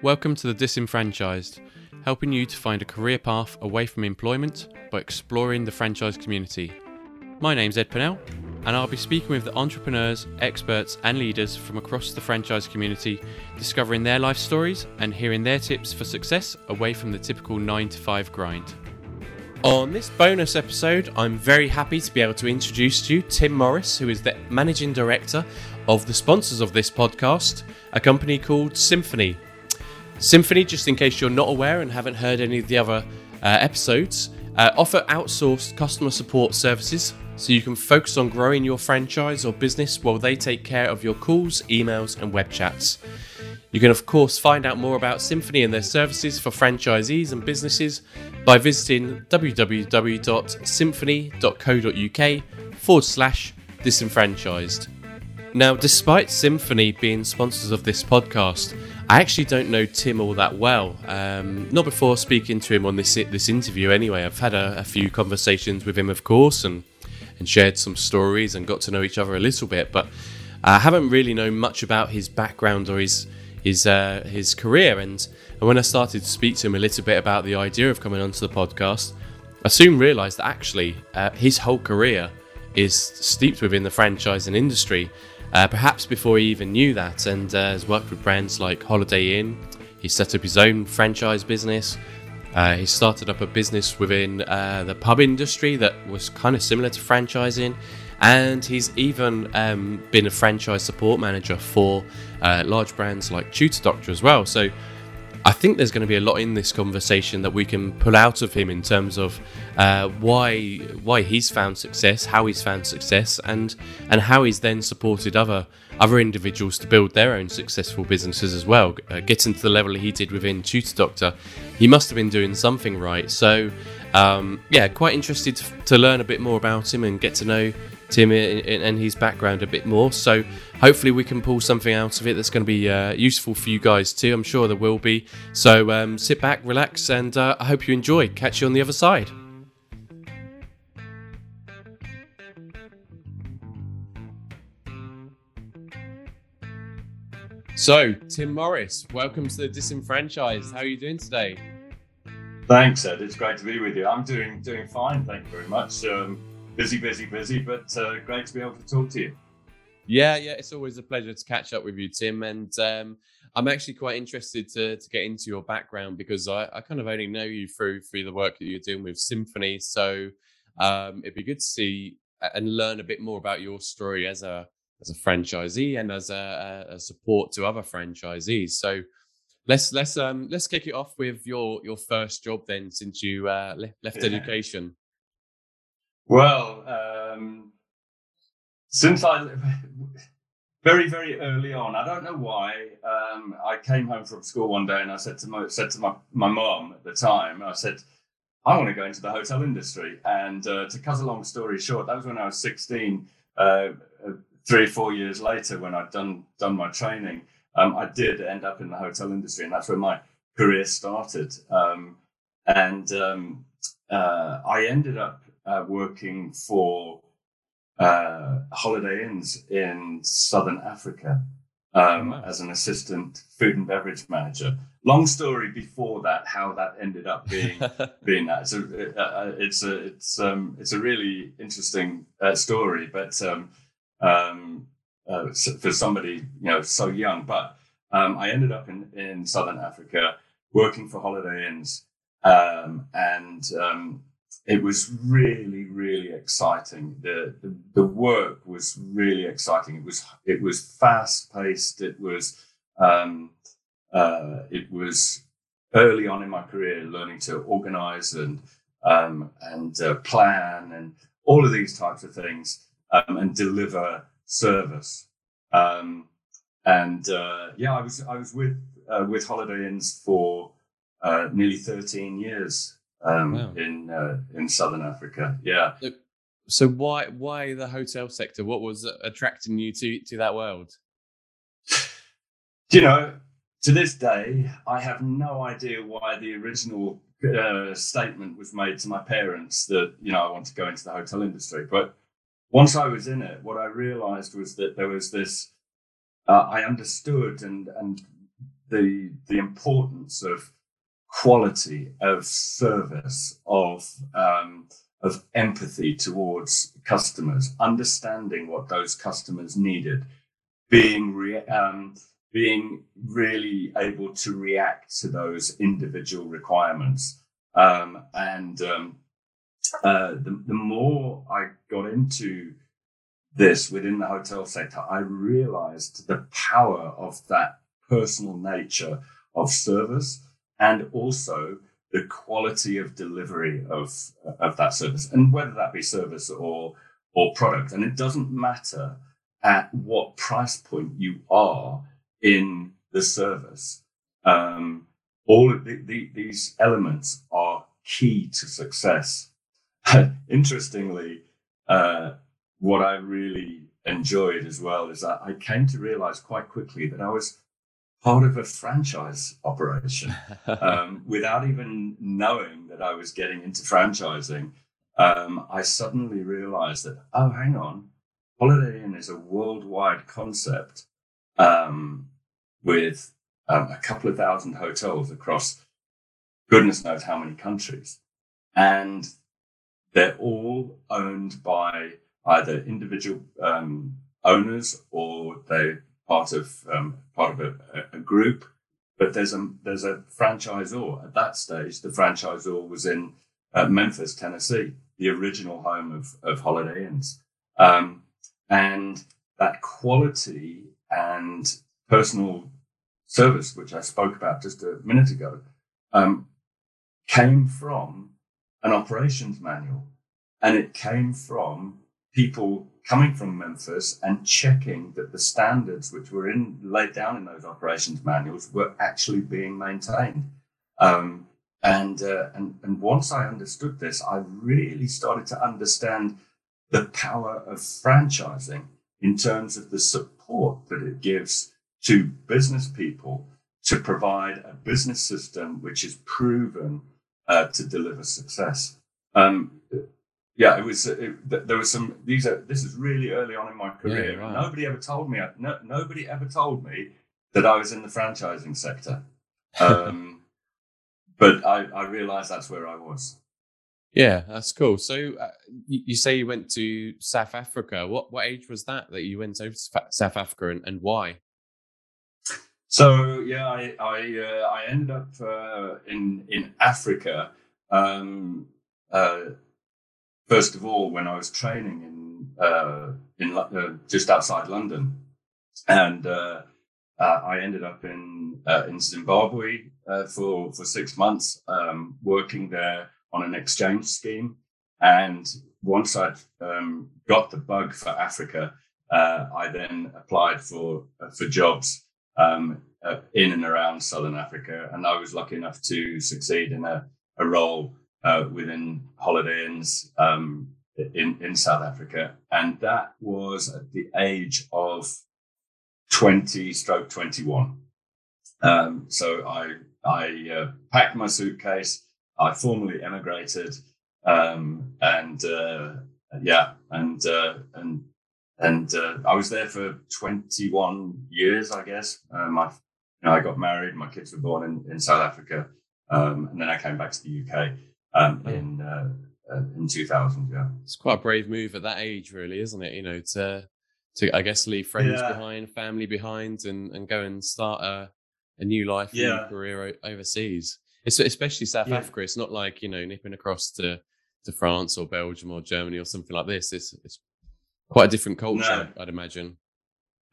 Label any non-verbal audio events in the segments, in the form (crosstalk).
Welcome to the Disenfranchised, helping you to find a career path away from employment by exploring the franchise community. My name's Ed Pennell, and I'll be speaking with the entrepreneurs, experts, and leaders from across the franchise community, discovering their life stories and hearing their tips for success away from the typical 9 to 5 grind. On this bonus episode, I'm very happy to be able to introduce to you Tim Morris, who is the managing director of the sponsors of this podcast, a company called Cymphony. Cymphony, just in case you're not aware and haven't heard any of the other uh, episodes, uh, offer outsourced customer support services so you can focus on growing your franchise or business while they take care of your calls, emails, and web chats. You can, of course, find out more about Cymphony and their services for franchisees and businesses by visiting www.cymphony.co.uk forward slash disenfranchised. Now, despite Cymphony being sponsors of this podcast, I actually don't know Tim all that well. Um, not before speaking to him on this this interview. Anyway, I've had a, a few conversations with him, of course, and and shared some stories and got to know each other a little bit. But I haven't really known much about his background or his his uh, his career. And, and when I started to speak to him a little bit about the idea of coming onto the podcast, I soon realised that actually uh, his whole career is steeped within the franchising industry. Uh, perhaps before he even knew that, and uh, has worked with brands like Holiday Inn. He set up his own franchise business. Uh, he started up a business within uh, the pub industry that was kind of similar to franchising and he's even um, been a franchise support manager for uh, large brands like Tutor Doctor as well. So I think there's going to be a lot in this conversation that we can pull out of him in terms of uh, why why he's found success, how he's found success, and and how he's then supported other other individuals to build their own successful businesses as well. Uh, getting to the level he did within Tutor Doctor, he must have been doing something right. So um, yeah, quite interested to learn a bit more about him and get to know Tim and his background a bit more. So hopefully we can pull something out of it that's going to be uh, useful for you guys too. I'm sure there will be. So um, sit back, relax, and uh, I hope you enjoy. Catch you on the other side. So, Tim Morris, welcome to the Disenfranchised. How are you doing today? Thanks, Ed. It's great to be with you. I'm doing doing fine. Thank you very much. Um, busy, busy, busy, but uh, great to be able to talk to you. Yeah, yeah, it's always a pleasure to catch up with you, Tim. And um, I'm actually quite interested to, to get into your background because I, I kind of only know you through through the work that you're doing with Cymphony. So um, it'd be good to see and learn a bit more about your story as a as a franchisee and as a, a support to other franchisees. So let's let's um let's kick it off with your your first job then, since you uh, left, left yeah. education. Well, um, since I very very early on, I don't know why. Um, I came home from school one day and I said to my said to my my mom at the time, I said, I want to go into the hotel industry. And uh, to cut a long story short, that was when I was sixteen. Uh, uh, three or four years later, when I'd done done my training, um, I did end up in the hotel industry, and that's where my career started. Um, and um, uh, I ended up uh, working for uh, Holiday Inns in Southern Africa um, oh, as an assistant food and beverage manager. Long story before that, how that ended up being (laughs) being that. So uh, uh, it's a it's um, it's a really interesting uh, story, but um, um, uh, for somebody you know so young. But um, I ended up in in Southern Africa working for Holiday Inns, um, and um, it was really, really exciting. The, the, the work was really exciting. It was it was fast paced. It was um, uh, it was early on in my career learning to organize and um, and uh, plan and all of these types of things um, and deliver service. Um, and uh, yeah, I was I was with uh, with Holiday Inns for uh, nearly 13 years um, wow. in uh, in southern Africa. Yeah. So why why the hotel sector? What was attracting you to to that world? you know, to this day, I have no idea why the original uh, statement was made to my parents that you know I want to go into the hotel industry. But once I was in it, what I realised was that there was this. Uh, I understood and and the the importance of quality of service of um, of empathy towards customers, understanding what those customers needed, being re- um, being really able to react to those individual requirements. Um, and um, uh, the, the more I got into this within the hotel sector, I realized the power of that personal nature of service and also the quality of delivery of, of that service and whether that be service or, or product. And it doesn't matter at what price point you are in the service. Um, all of the, the, these elements are key to success. (laughs) Interestingly, uh, what I really enjoyed as well is that I came to realize quite quickly that I was part of a franchise operation (laughs) um, without even knowing that I was getting into franchising. Um, I suddenly realized that, oh, hang on, Holiday Inn is a worldwide concept um, with um, a couple of thousand hotels across goodness knows how many countries. And they're all owned by either individual um, owners or they're part of um, part of a, a, group. But there's a there's a franchisor at that stage. The franchisor was in uh, Memphis, Tennessee, the original home of of Holiday Inns, um, and that quality and personal service, which I spoke about just a minute ago, um, came from an operations manual, and it came from people coming from Memphis and checking that the standards which were in laid down in those operations manuals were actually being maintained. Um, and, uh, and and once I understood this, I really started to understand the power of franchising in terms of the support that it gives to business people to provide a business system which is proven uh, to deliver success. Um, yeah, it was. It, there was some. These are. This is really early on in my career. Yeah, right. Nobody ever told me. No, nobody ever told me that I was in the franchising sector. (laughs) Um, but I, I realized that's where I was. Yeah, that's cool. So uh, you, you, say you went to South Africa. What what age was that that you went over to South Africa and, and why? So yeah, I I, uh, I ended up uh, in in Africa. Um, uh, first of all, when I was training in uh, in uh, just outside London, and uh, I ended up in in Zimbabwe for for six months, um, working there on an exchange scheme. And once I'd um, got the bug for Africa, I then applied for for jobs um, uh, in and around Southern Africa. And I was lucky enough to succeed in a, a role uh, within Holiday Inns um, in, in South Africa. And that was at the age of 20 stroke 21. Um, so I, I uh, packed my suitcase, I formally emigrated, um, and uh, yeah, and uh, and and uh, I was there for 21 years, I guess. Uh, my, you know, I got married, my kids were born in, in South Africa, um, and then I came back to the UK um, oh. in uh, uh, in 2000. Yeah, it's quite a brave move at that age, really, isn't it? You know, to to I guess leave friends yeah. behind, family behind, and and go and start a a new life, yeah. new career overseas. It's especially South yeah. Africa. It's not like you know nipping across to to France or Belgium or Germany or something like this. It's it's quite a different culture, no. I'd imagine.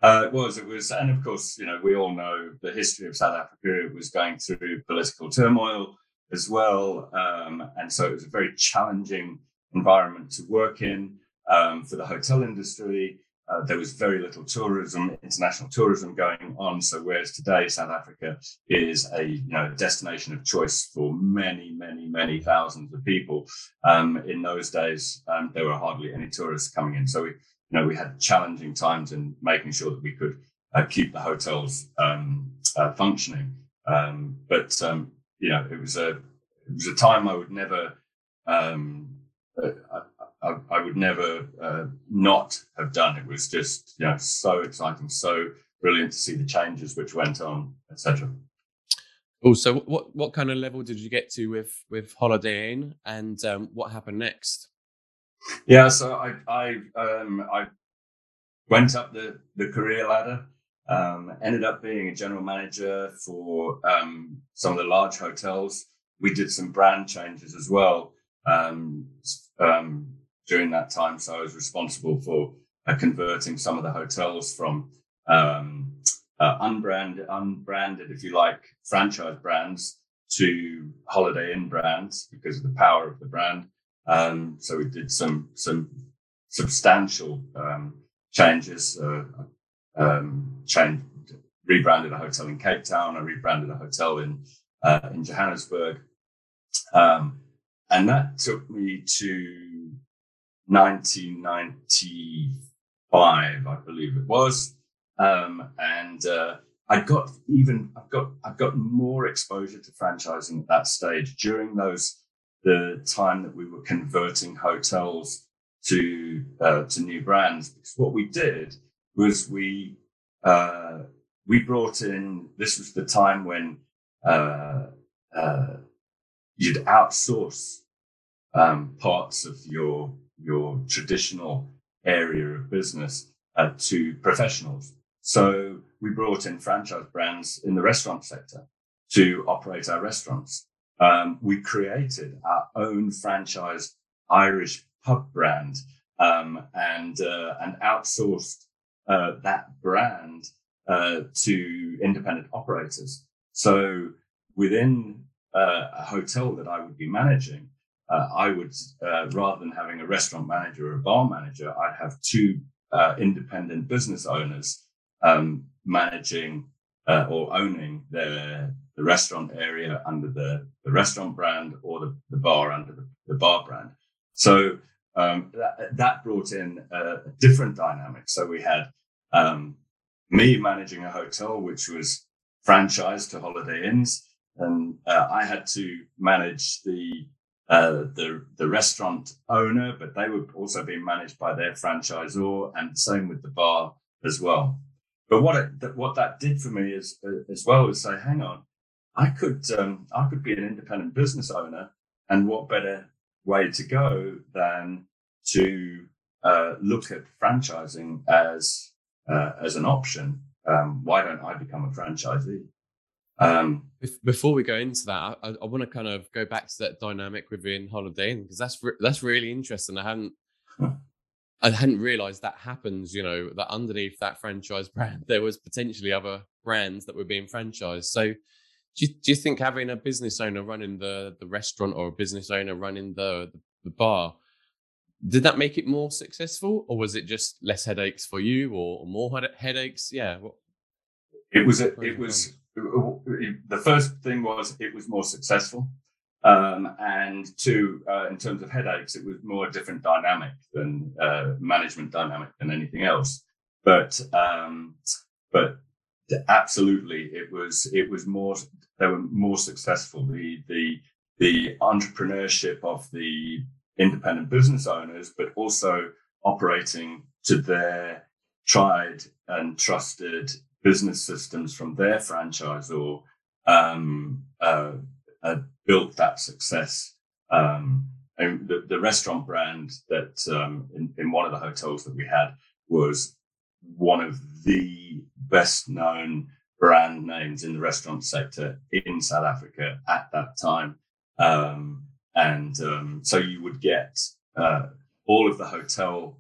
Uh, it was, it was, and of course, you know, we all know the history of South Africa. It was going through political turmoil as well, um, and so it was a very challenging environment to work in um, for the hotel industry. Uh, there was very little tourism, international tourism going on. So whereas today South Africa is a you know destination of choice for many, many, many thousands of people, um, in those days um, there were hardly any tourists coming in. So we you know we had challenging times in making sure that we could uh, keep the hotels um, uh, functioning. Um, but um, you know it was a it was a time I would never. Um, uh, I, I would never uh, not have done. It was just you know so exciting, so brilliant to see the changes which went on, etc. Also, what what kind of level did you get to with with Holiday Inn, and um, what happened next? Yeah, so I I um, I went up the the career ladder. Um, ended up being a general manager for um, some of the large hotels. We did some brand changes as well um, um, during that time. So I was responsible for uh, converting some of the hotels from um, uh, unbranded, unbranded, if you like, franchise brands to Holiday Inn brands because of the power of the brand. Um, so we did some some substantial changes. Uh, changed, rebranded a hotel in Cape Town. I rebranded a hotel in uh, in Johannesburg, um, and that took me to 1995, I believe it was. Um, and uh, I got even I got I got more exposure to franchising at that stage during those the time that we were converting hotels to uh, to new brands. Because what we did was we uh, we brought in. This was the time when uh, uh, you'd outsource um, parts of your your traditional area of business uh, to professionals. So we brought in franchise brands in the restaurant sector to operate our restaurants. Um, we created our own franchise Irish pub brand um, and uh, and outsourced uh, that brand uh, to independent operators. So within uh, a hotel that I would be managing, uh, I would uh, rather than having a restaurant manager or a bar manager, I'd have two independent business owners um, managing or owning the, the restaurant area under the, the restaurant brand or the, the bar under the, the bar brand. So um, that, that, brought in a, different dynamic. So we had um, me managing a hotel, which was franchised to Holiday Inns, and uh, I had to manage the uh, the the restaurant owner, but they were also being managed by their franchisor, and same with the bar as well. But what it, what that did for me is uh, as well is say, hang on, I could um, I could be an independent business owner, and what better way to go than to uh, look at franchising as uh, as an option? Um, why don't I become a franchisee? Um, Before we go into that, I, I want to kind of go back to that dynamic within Holiday Inn because that's re- that's really interesting. I hadn't I hadn't realized that happens, you know, that underneath that franchise brand, (laughs) there was potentially other brands that were being franchised. So do you, do you think having a business owner running the, the restaurant or a business owner running the, the, the bar, did that make it more successful or was it just less headaches for you or, or more headaches? Yeah. What, it was, a, it was, the first thing was it was more successful. Um, and two, uh, in terms of headaches, it was more a different dynamic than uh, management dynamic than anything else. But um, but absolutely, it was it was more they were more successful. The the the entrepreneurship of the independent business owners, but also operating to their tried and trusted business systems from their franchisor um, uh, uh, built that success. Um, and the, the, restaurant brand that um, in, in, one of the hotels that we had was one of the best known brand names in the restaurant sector in South Africa at that time. Um, and um, so you would get uh, all of the hotel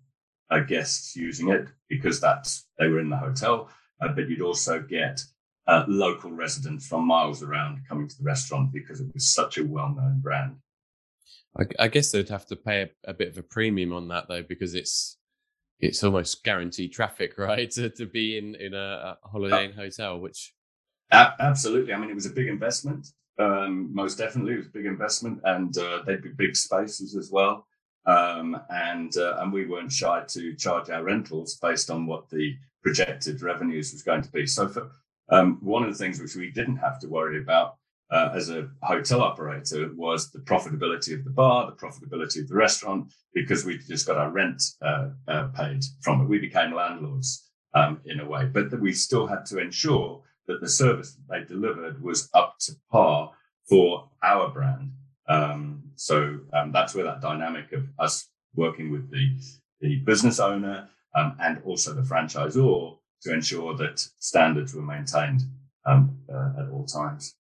uh, guests using it because that's they were in the hotel, uh, but you'd also get uh, local residents from miles around coming to the restaurant because it was such a well-known brand. I, I guess they'd have to pay a, a, bit of a premium on that though, because it's it's almost guaranteed traffic, (laughs) right? To, to be in in a, a Holiday Inn hotel, which absolutely. I mean, it was a big investment. Um, most definitely, it was a big investment, and uh, they'd be big spaces as well. Um, and uh, and we weren't shy to charge our rentals based on what the projected revenues was going to be. So for um, one of the things which we didn't have to worry about uh, as a hotel operator was the profitability of the bar, the profitability of the restaurant, because we just got our rent uh, uh, paid from it. We became landlords um, in a way, but we still had to ensure that the service that they delivered was up to par for our brand. Um, so um, that's where that dynamic of us working with the the business owner um, and also the franchisor to ensure that standards were maintained um, uh, at all times.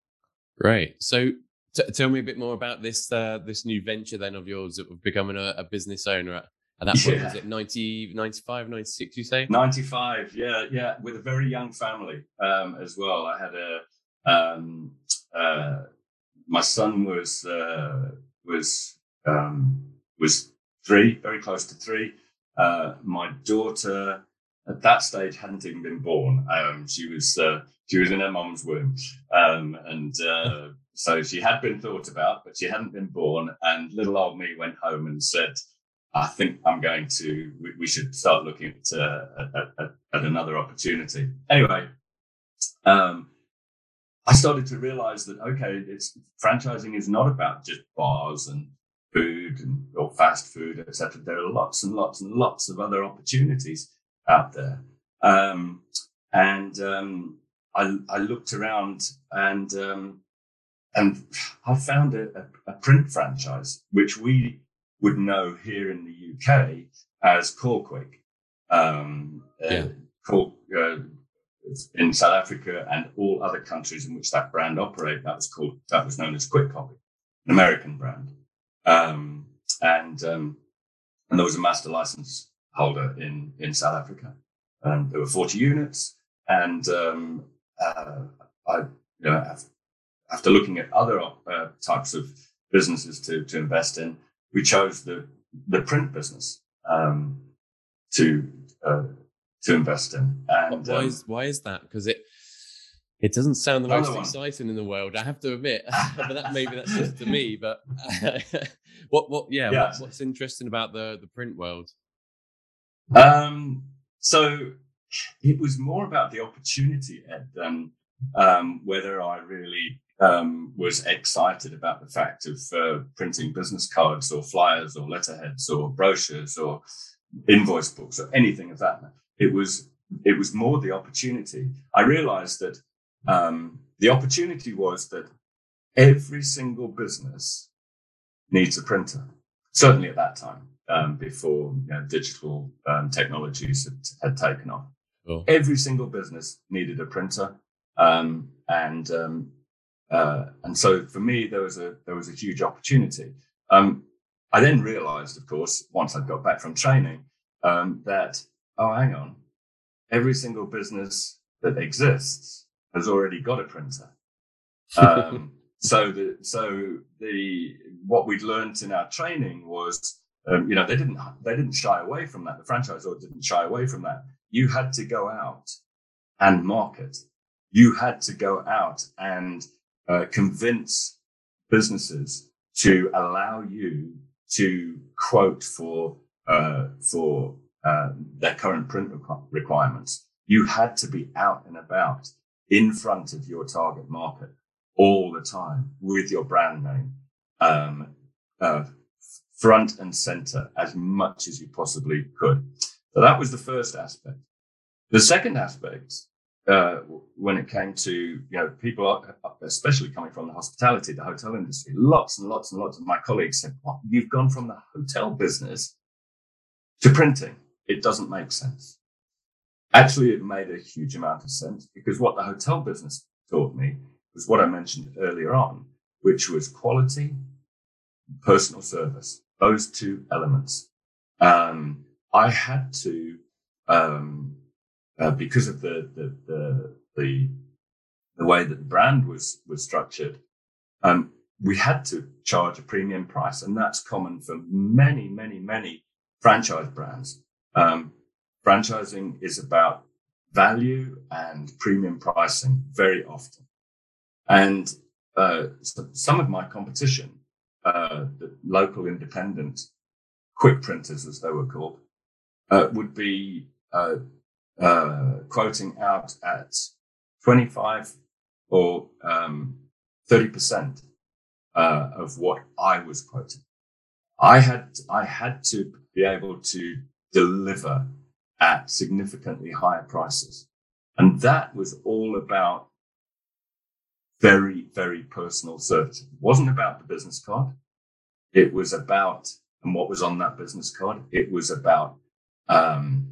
Right. So t- tell me a bit more about this uh, this new venture then of yours of becoming a, a business owner. At, at that point, yeah. was it 90, 95, 96, you say? 95, yeah, yeah, with a very young family um, as well. I had a, um, uh, my son was, uh, was, um, was three, very close to three. Uh, my daughter at that stage hadn't even been born. Um, she was uh, she was in her mum's womb, um, and uh, so she had been thought about, but she hadn't been born. And little old me went home and said, "I think I'm going to. We, we should start looking at, uh, at, at, another opportunity." Anyway. Um, I started to realize that okay, it's franchising is not about just bars and food and or fast food, etc. There are lots and lots and lots of other opportunities out there. Um, and um, I, I, looked around and um, and I found a, a, print franchise which we would know here in the UK as Kall Kwik. Um, uh, yeah. Uh, in South Africa and all other countries in which that brand operated, that was called that was known as Kwik Kopy, an American brand. Um, and um, and there was a master license holder in in South Africa, and there were forty units. And um, uh, I, you know, after looking at other uh, types of businesses to to invest in, we chose the the print business um, to uh, to invest in. And why is why is that? Because it it doesn't sound the most one. exciting in the world, I have to admit. (laughs) (laughs) but that maybe that's just to me. But (laughs) what what yeah, yeah. What, what's interesting about the the print world? Um, so it was more about the opportunity, Ed, than um, whether I really um, was excited about the fact of uh, printing business cards or flyers or letterheads or brochures or invoice books or anything of that. It was it was more the opportunity. I realized that um, the opportunity was that every single business needs a printer. Certainly at that time, um, before you know, digital um, technologies had, had, taken off. Every single business needed a printer, um, and um, uh, and so for me there was a there was a huge opportunity. Um, I then realised, of course, once I got back from training, that oh, hang on, every single business that exists has already got a printer. (laughs) Um, so the so the what we'd learned in our training was, um, you know, they didn't they didn't shy away from that. The franchisor didn't shy away from that. You had to go out and market. You had to go out and uh, convince businesses to allow you to quote for uh, for uh, their current print requirements. You had to be out and about in front of your target market all the time with your brand name, um, uh, front and center as much as you possibly could. So that was the first aspect. The second aspect, uh, when it came to you know people, especially coming from the hospitality, the hotel industry, lots and lots and lots of my colleagues said, "What? You've gone from the hotel business to printing? It doesn't make sense." Actually, it made a huge amount of sense because what the hotel business taught me was what I mentioned earlier on, which was quality, personal service, those two elements. Um, I had to, um, uh, because of the, the, the, the, the way that the brand was, was structured, um, we had to charge a premium price. And that's common for many, many, many franchise brands. Um, franchising is about value and premium pricing very often. And uh, so some of my competition, uh, the local independent quick printers, as they were called, uh, would be uh, uh, quoting out at 25 or um, 30% uh, of what I was quoting. I had I had to be able to deliver at significantly higher prices. And that was all about very, very personal service. It wasn't about the business card. It was about, and what was on that business card? It was about um,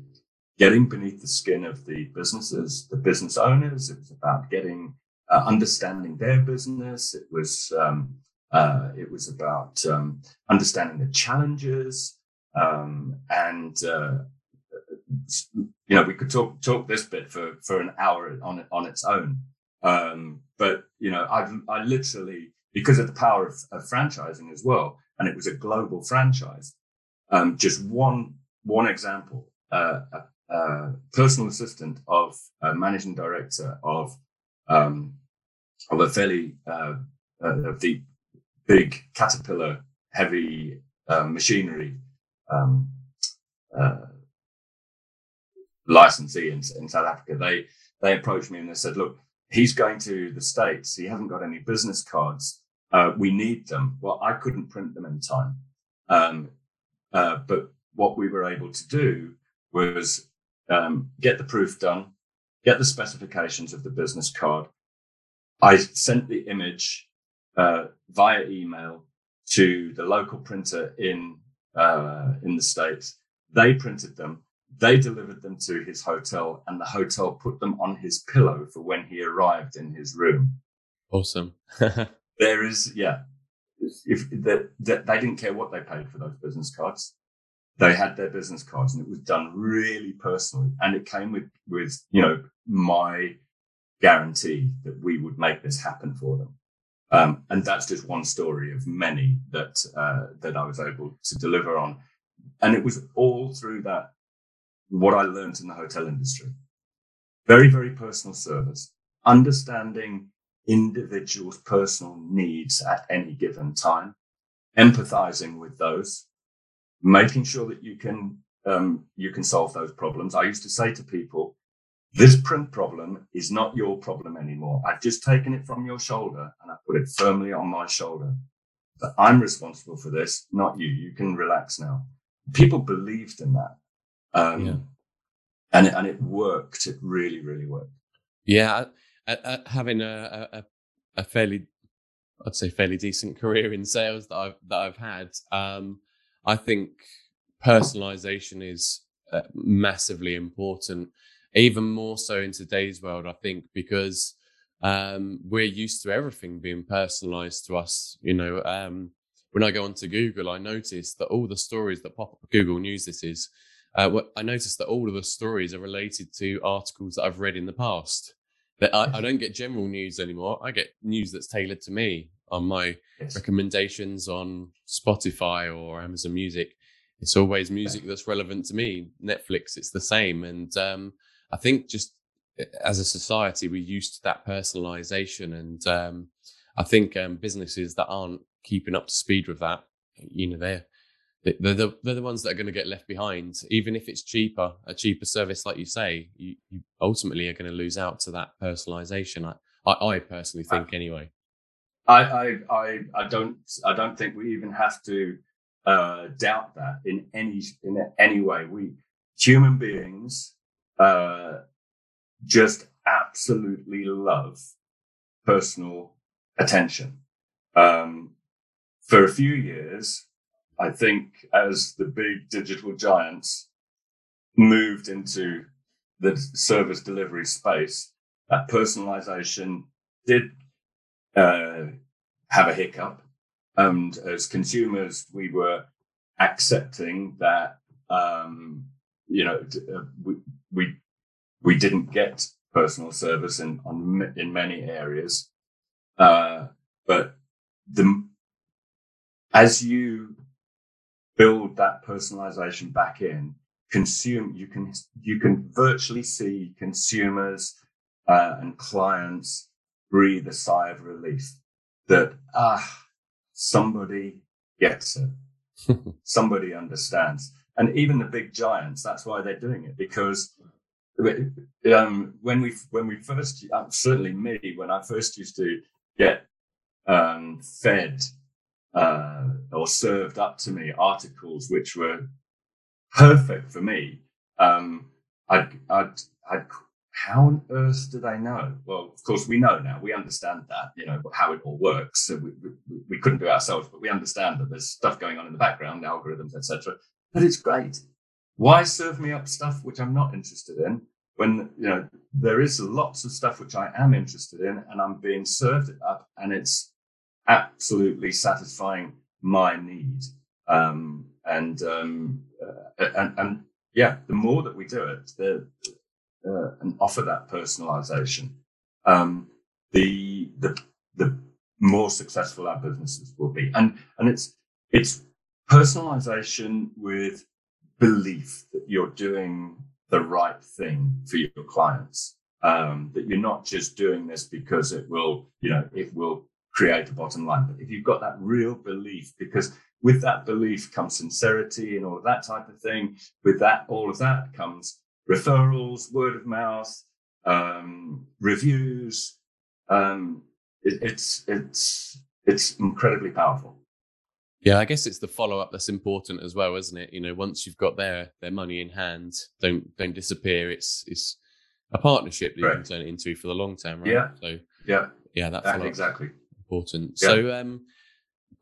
getting beneath the skin of the businesses, the business owners. It was about getting, uh, understanding their business. It was, um, uh, it was about um, understanding the challenges um, and uh, you know we could talk talk this bit for for an hour on on its own. Um, but you know, I've I literally because of the power of, of franchising as well, and it was a global franchise. Um, just one one example: uh, a, a, personal assistant of a managing director of um, of a fairly uh, uh, of the big Caterpillar heavy uh, machinery um, uh, licensee in, in South Africa. They they approached me and they said, "Look, he's going to the states. He hasn't got any business cards. Uh, we need them." Well, I couldn't print them in time, um, uh, but what we were able to do was um, get the proof done, get the specifications of the business card. I sent the image uh, via email to the local printer in uh, in the States. They printed them. They delivered them to his hotel, and the hotel put them on his pillow for when he arrived in his room. Awesome. (laughs) there is, yeah. If that they didn't care what they paid for those business cards, they had their business cards, and it was done really personally, and it came with with you know my guarantee that we would make this happen for them. Um, and that's just one story of many that uh, that I was able to deliver on, and it was all through that what I learned in the hotel industry. Very, very personal service, understanding individuals' personal needs at any given time, empathizing with those, making sure that you can um, you can solve those problems. I used to say to people, this print problem is not your problem anymore. I've just taken it from your shoulder and I put it firmly on my shoulder. But I'm responsible for this, not you. You can relax now. People believed in that. Um, yeah. and, it, and it worked. It really, really worked. Yeah. having a, a, a, fairly, I'd say fairly decent career in sales that I've, that I've had, um, I think personalization is uh, massively important even more so in today's world, I think, because um, we're used to everything being personalized to us. You know, um, when I go onto Google, I notice that all the stories that pop up Google News, this is, uh, I noticed that all of the stories are related to articles that I've read in the past. That I, I don't get general news anymore. I get news that's tailored to me on my yes. recommendations on Spotify or Amazon Music. It's always music that's relevant to me. Netflix, it's the same. And um, I think just eh, as a society, we're used to that personalization. And um, I think um, businesses that aren't keeping up to speed with that, you know, they're, they're the, they're the ones that are going to get left behind. Even if it's cheaper, a cheaper service, like you say, you, you ultimately are going to lose out to that personalization. I, I, I personally think, I, anyway. I, I, I, I don't, I don't think we even have to uh, doubt that in any, in any way. We human beings uh, just absolutely love personal attention. Um, for a few years, I think as the big digital giants moved into the service delivery space, that personalization did uh, have a hiccup. And as consumers, we were accepting that, um, you know, uh, we, we we didn't get personal service in on, in many areas, uh, but the as you build that personalization back in, consume you can you can virtually see consumers uh, and clients breathe a sigh of relief that ah somebody gets it. (laughs) Somebody understands. And even the big giants that's why they're doing it because um, when we when we first uh, certainly me when I first used to get um, fed uh, or served up to me articles which were perfect for me. Um, I'd, I'd, I'd, how on earth do they know? Well, of course, we know now. We understand that, you know, how it all works. So we, we, we couldn't do it ourselves, but we understand that there's stuff going on in the background, algorithms, etc. But it's great. Why serve me up stuff which I'm not interested in when you know there is lots of stuff which I am interested in, and I'm being served up, and it's absolutely satisfying my need. Um, and, um, uh, and and yeah, the more that we do it, the uh, and offer that personalization, um, the the the more successful our businesses will be. And and it's it's personalization with belief that you're doing the right thing for your clients. Um, that you're not just doing this because it will, you know, it will create a bottom line. But if you've got that real belief, because with that belief comes sincerity and all of that type of thing. With that, all of that comes referrals, word of mouth, um, reviews. Um, it, it's it's it's incredibly powerful. Yeah, I guess it's the follow up that's important as well, isn't it? You know, once you've got their their money in hand, don't don't disappear. It's it's a partnership that you can turn it into for the long term, right? Yeah. So yeah, yeah, that follow exactly important. Yeah. So um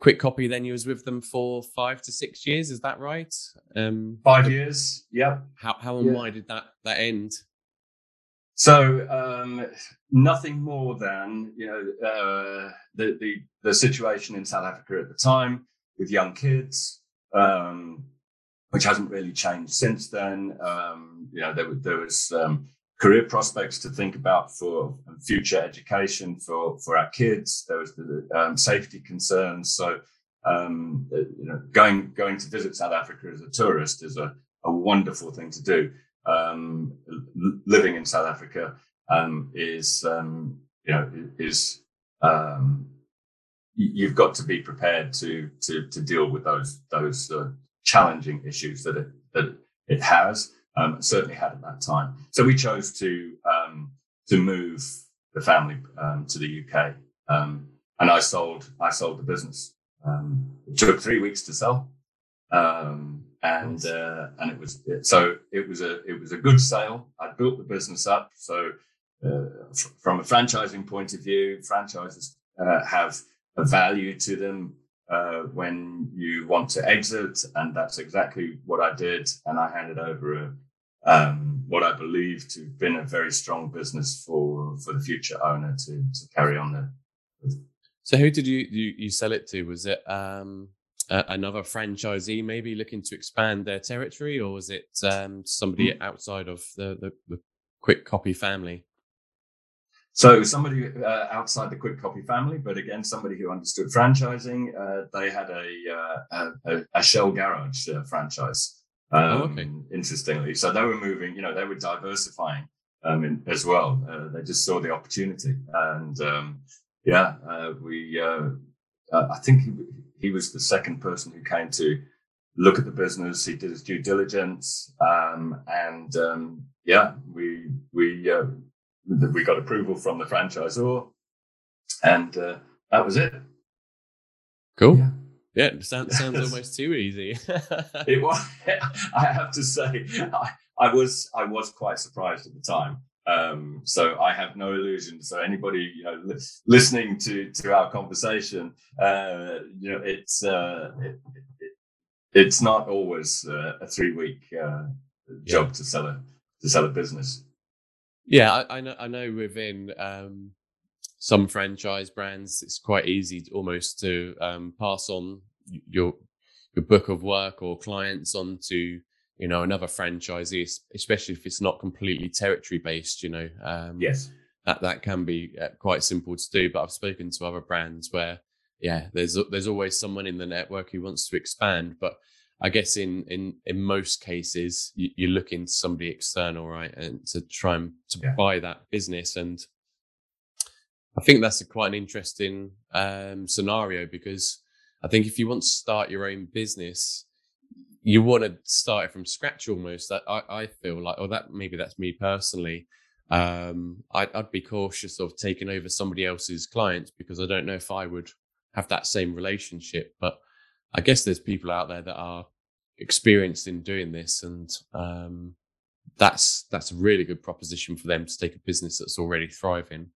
Kwik Kopy then you was with them for five to six years, is that right? Um five years, yeah. How how and yeah. why did that that end? So um, nothing more than you know uh, the, the the situation in South Africa at the time with young kids, um, which hasn't really changed since then. Um, you know, there, there was um, career prospects to think about for future education for, for our kids. There was the um, safety concerns. So, um, you know, going going to visit South Africa as a tourist is a, a wonderful thing to do. Um, living in South Africa um, is, um, you know, is um, you've got to be prepared to to to deal with those those uh, challenging issues that it that it has. Um, certainly had at that time. So we chose to um, to move the family um, to the UK, um, and I sold I sold the business. Um, it took three weeks to sell, um, and uh, and it was so it was a it was a good sale. I built the business up. So uh, f- from a franchising point of view, franchises uh, have a value to them uh, when you want to exit. And that's exactly what I did. And I handed over a, um, what I believe to have been a very strong business for, for the future owner to, to carry on there. So who did you, you, you sell it to? Was it, um, another franchisee maybe looking to expand their territory or was it, um, somebody mm. outside of the, the, the Kwik Kopy family? So somebody uh, outside the Kwik Kopy family, but again, somebody who understood franchising. Uh, they had a, uh, a, a Shell Garage uh, franchise. Um, oh, okay. Interestingly, so they were moving. You know, they were diversifying um, in, as well. Uh, they just saw the opportunity, and um, yeah, uh, we. I think he, he was the second person who came to look at the business. He did his due diligence, um, and um, yeah, we we we got approval from the franchisor, and uh, that was it. Cool. Yeah. Yeah, sounds, (laughs) sounds almost too easy. (laughs) it was. (laughs) I have to say, I, I, was I was quite surprised at the time. Um, so I have no illusion. So anybody you know li- listening to to our conversation, uh, you know, it's uh, it, it, it's not always uh, a three week uh, job yeah. to sell a to sell a business. Yeah, I, I know. I know within um, some franchise brands, it's quite easy to, almost to um, pass on your your book of work or clients onto you know another franchisee, especially if it's not completely territory based. You know, um, yes, that that can be uh, quite simple to do. But I've spoken to other brands where yeah, there's there's always someone in the network who wants to expand, but I guess in in in most cases you, you're looking to somebody external, right, and to try and to yeah. buy that business. And I think that's a quite an interesting um, scenario because I think if you want to start your own business, you want to start it from scratch almost. That I, I feel like, or that maybe that's me personally. Um, I'd, I'd be cautious of taking over somebody else's clients because I don't know if I would have that same relationship, but I guess there's people out there that are experienced in doing this and um, that's that's a really good proposition for them to take a business that's already thriving.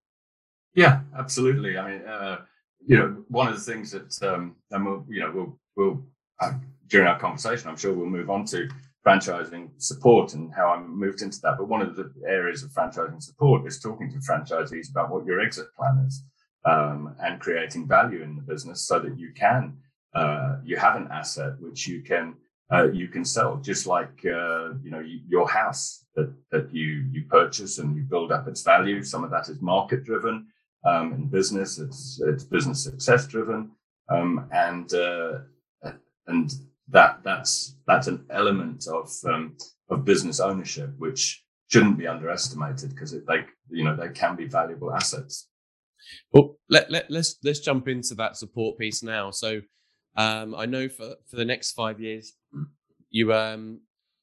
Yeah, absolutely. I mean, uh, you know, one of the things that, um, and we'll, you know, we'll, we'll uh, during our conversation, I'm sure we'll move on to franchising support and how I moved into that. But one of the areas of franchising support is talking to franchisees about what your exit plan is um, and creating value in the business so that you can uh, you have an asset which you can uh, you can sell, just like uh, you know you, your house that that you you purchase and you build up its value. Some of that is market driven. Um, in business, it's it's business success driven, um, and uh, and that that's that's an element of um, of business ownership which shouldn't be underestimated because like you know they can be valuable assets. Well, let, let let's let's jump into that support piece now. So, um, I know for for the next five years, you um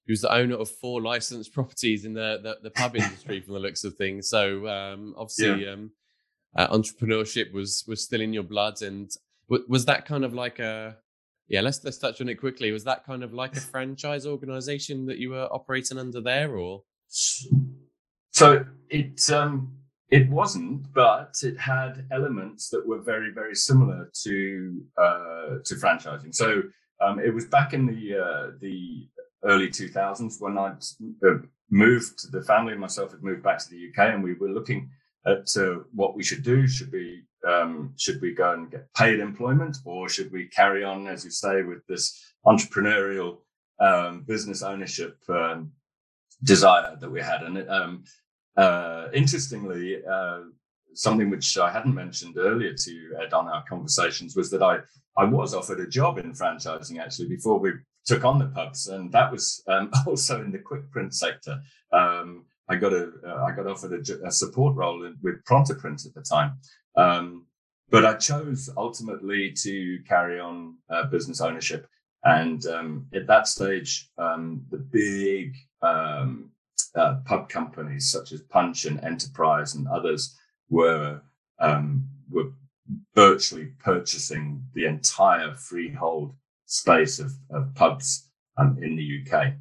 was the owner of four licensed (laughs) properties in the the, the pub industry from the looks of things. So um, obviously, yeah. um, uh, entrepreneurship was was still in your blood, and w- was that kind of like a yeah, let's let's touch on it quickly. Was that kind of like a franchise organization that you were operating under there, or? So it um, it wasn't, but it had elements that were very very similar to uh, to franchising. So um, it was back in the uh, the early 2000s when I'd uh, moved. The family and myself had moved back to the UK, and we were looking at uh, what we should do. Should we um, should we go and get paid employment, or should we carry on, as you say, with this entrepreneurial um, business ownership um, desire that we had? And um, uh, interestingly, uh, something which I hadn't mentioned earlier to Ed on our conversations was that I I was offered a job in franchising actually before we took on the pubs, and that was um, (laughs) also in the quick print sector. Um, I got a uh, I got offered a, a support role in, with Prontoprint at the time, um, but I chose ultimately to carry on uh, business ownership. And um, at that stage, um, the big um, uh, pub companies such as Punch and Enterprise and others were um, were virtually purchasing the entire freehold space of, of pubs um, in the UK.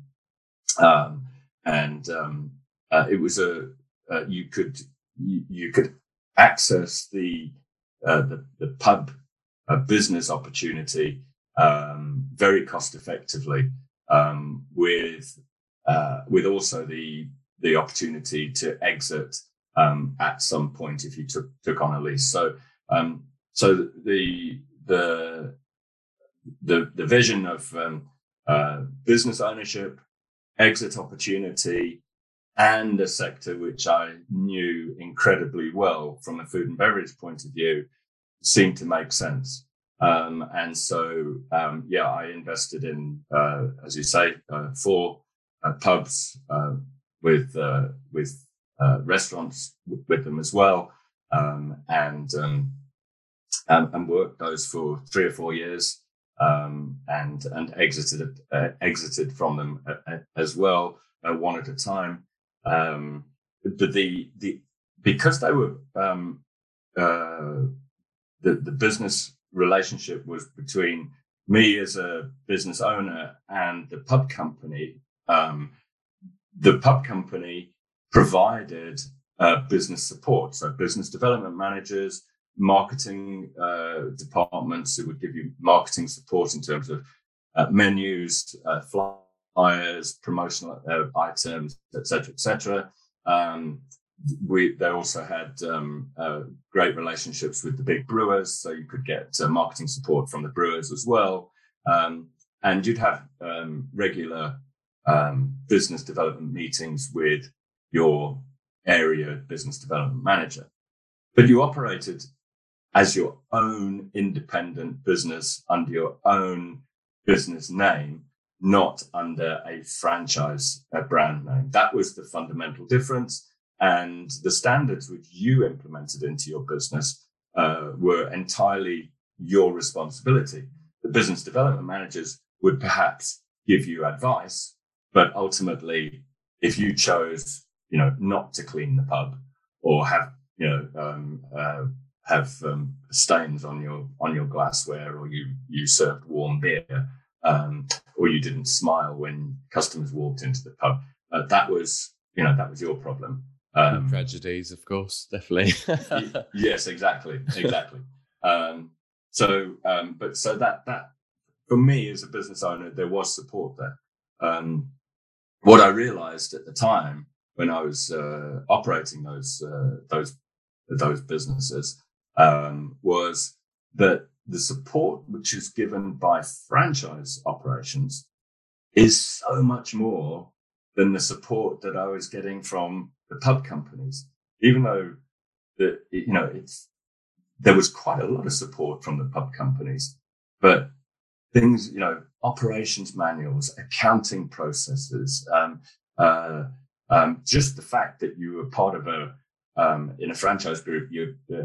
Um, and um, uh, it was a uh, you could you, you, could access the uh, the, the, pub uh, business opportunity um, very cost effectively um, with uh, with also the the opportunity to exit um, at some point if you took took on a lease. So um, so the the the the vision of um, uh, business ownership, exit opportunity, and a sector which I knew incredibly well from a food and beverage point of view seemed to make sense. Um, and so, um, yeah, I invested in, uh, as you say, uh, four pubs uh, with uh, with uh, restaurants with them as well, um, and um, and worked those for three or four years, um, and and exited exited from them as well, one at a time. Um, but the the because they were um, uh, the the business relationship was between me as a business owner and the pub company. Um, the pub company provided uh, business support, so business development managers, marketing uh, departments who would give you marketing support in terms of uh, menus, uh, flyers, promotional uh, items, etc., etc. Um, we they also had um, uh, great relationships with the big brewers, so you could get marketing support from the brewers as well, um, and you'd have um, regular um, business development meetings with your area business development manager. But you operated as your own independent business under your own business name not under a franchise a brand name. That was the fundamental difference. And the standards which you implemented into your business uh, were entirely your responsibility. The business development managers would perhaps give you advice, but ultimately, if you chose, you know, not to clean the pub or have, you know, um, uh, have um, stains on your on your glassware, or you you served warm beer, um, or you didn't smile when customers walked into the pub. uh, that was you know that was your problem. Um, tragedies, of course, definitely. yes, exactly, exactly. (laughs) Um, so, um, but so that that for me as a business owner, there was support there. Um, what I realized at the time when I was uh, operating those uh, those those businesses um, was that the support which is given by franchise operations is so much more than the support that I was getting from the pub companies. Even though that you know it's there was quite a lot of support from the pub companies, but things you know operations manuals, accounting processes, um, uh, um, just the fact that you were part of a um, in a franchise group, you uh,